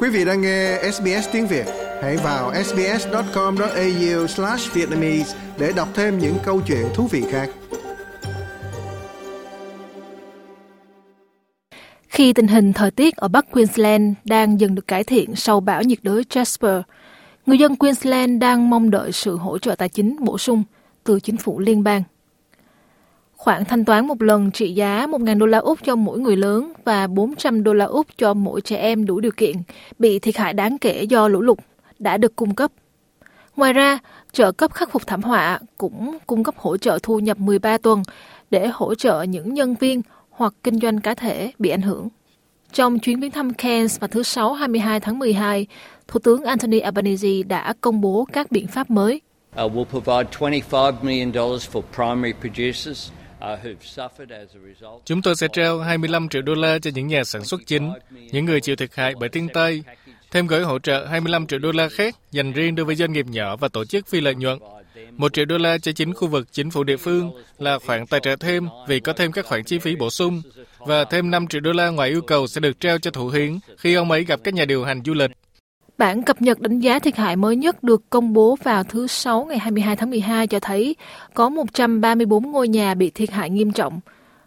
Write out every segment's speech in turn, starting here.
Quý vị đang nghe SBS tiếng Việt, hãy vào sbs.com.au/vietnamese để đọc thêm những câu chuyện thú vị khác. Khi tình hình thời tiết ở Bắc Queensland đang dần được cải thiện sau bão nhiệt đới Jasper, người dân Queensland đang mong đợi sự hỗ trợ tài chính bổ sung từ chính phủ liên bang. Khoản thanh toán một lần trị giá 1.000 đô la Úc cho mỗi người lớn và 400 đô la Úc cho mỗi trẻ em đủ điều kiện bị thiệt hại đáng kể do lũ lụt đã được cung cấp. Ngoài ra, trợ cấp khắc phục thảm họa cũng cung cấp hỗ trợ thu nhập 13 tuần để hỗ trợ những nhân viên hoặc kinh doanh cá thể bị ảnh hưởng. Trong chuyến viếng thăm Cairns vào thứ Sáu 22 tháng 12, Thủ tướng Anthony Albanese đã công bố các biện pháp mới. Uh, we'll provide $25 million for primary producers Chúng tôi sẽ treo 25 triệu đô la cho những nhà sản xuất chính, những người chịu thiệt hại bởi thiên tai, thêm gói hỗ trợ 25 triệu đô la khác dành riêng đối với doanh nghiệp nhỏ và tổ chức phi lợi nhuận. Một triệu đô la cho chính khu vực chính phủ địa phương là khoản tài trợ thêm vì có thêm các khoản chi phí bổ sung và thêm 5 triệu đô la ngoài yêu cầu sẽ được treo cho thủ hiến khi ông ấy gặp các nhà điều hành du lịch. Bản cập nhật đánh giá thiệt hại mới nhất được công bố vào thứ Sáu ngày 22 tháng 12 cho thấy có 134 ngôi nhà bị thiệt hại nghiêm trọng,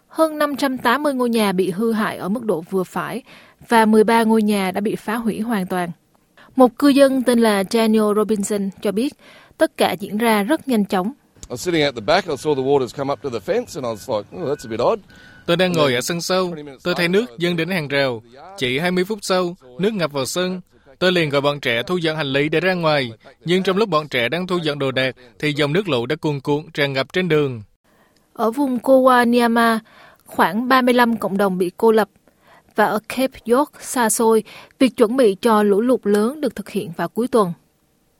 hơn 580 ngôi nhà bị hư hại ở mức độ vừa phải và 13 ngôi nhà đã bị phá hủy hoàn toàn. Một cư dân tên là Daniel Robinson cho biết tất cả diễn ra rất nhanh chóng. Tôi đang ngồi ở sân sau, tôi thấy nước dâng đến hàng rào. Chỉ 20 phút sau, nước ngập vào sân, Tôi liền gọi bọn trẻ thu dọn hành lý để ra ngoài, nhưng trong lúc bọn trẻ đang thu dọn đồ đạc thì dòng nước lũ đã cuồn cuộn tràn ngập trên đường. Ở vùng Kowaniama, khoảng 35 cộng đồng bị cô lập và ở Cape York xa xôi, việc chuẩn bị cho lũ lụt lớn được thực hiện vào cuối tuần.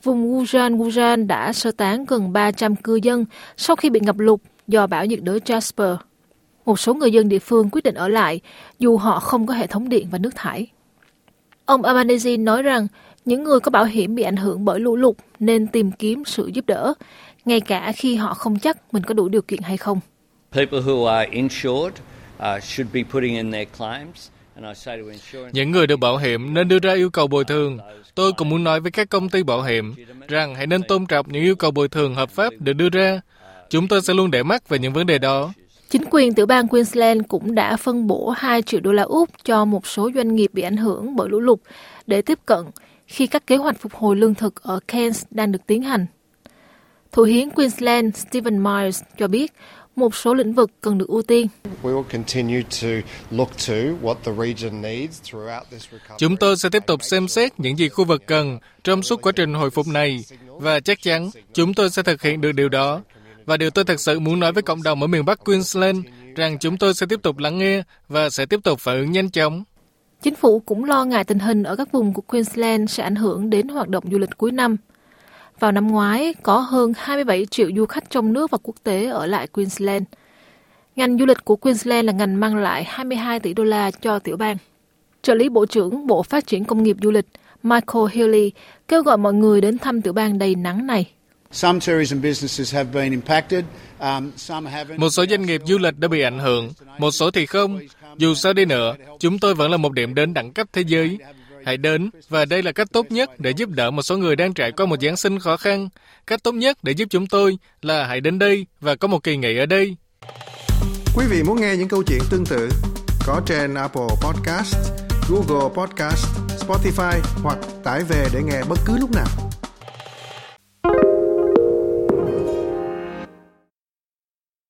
Vùng Wujan Wujan đã sơ tán gần 300 cư dân sau khi bị ngập lụt do bão nhiệt đới Jasper. Một số người dân địa phương quyết định ở lại dù họ không có hệ thống điện và nước thải. Ông Albanese nói rằng những người có bảo hiểm bị ảnh hưởng bởi lũ lụt nên tìm kiếm sự giúp đỡ, ngay cả khi họ không chắc mình có đủ điều kiện hay không. Những người được bảo hiểm nên đưa ra yêu cầu bồi thường. Tôi cũng muốn nói với các công ty bảo hiểm rằng hãy nên tôn trọng những yêu cầu bồi thường hợp pháp được đưa ra. Chúng tôi sẽ luôn để mắt về những vấn đề đó. Chính quyền tiểu bang Queensland cũng đã phân bổ 2 triệu đô la Úc cho một số doanh nghiệp bị ảnh hưởng bởi lũ lụt để tiếp cận khi các kế hoạch phục hồi lương thực ở Cairns đang được tiến hành. Thủ hiến Queensland Stephen Myers cho biết một số lĩnh vực cần được ưu tiên. Chúng tôi sẽ tiếp tục xem xét những gì khu vực cần trong suốt quá trình hồi phục này và chắc chắn chúng tôi sẽ thực hiện được điều đó và điều tôi thật sự muốn nói với cộng đồng ở miền Bắc Queensland rằng chúng tôi sẽ tiếp tục lắng nghe và sẽ tiếp tục phản ứng nhanh chóng. Chính phủ cũng lo ngại tình hình ở các vùng của Queensland sẽ ảnh hưởng đến hoạt động du lịch cuối năm. Vào năm ngoái, có hơn 27 triệu du khách trong nước và quốc tế ở lại Queensland. Ngành du lịch của Queensland là ngành mang lại 22 tỷ đô la cho tiểu bang. Trợ lý Bộ trưởng Bộ Phát triển Công nghiệp Du lịch Michael Healy kêu gọi mọi người đến thăm tiểu bang đầy nắng này. Um, một số doanh nghiệp du lịch đã bị ảnh hưởng, một số thì không. Dù sao đi nữa, chúng tôi vẫn là một điểm đến đẳng cấp thế giới. Hãy đến, và đây là cách tốt nhất để giúp đỡ một số người đang trải qua một Giáng sinh khó khăn. Cách tốt nhất để giúp chúng tôi là hãy đến đây và có một kỳ nghỉ ở đây. Quý vị muốn nghe những câu chuyện tương tự có trên Apple Podcast, Google Podcast, Spotify hoặc tải về để nghe bất cứ lúc nào.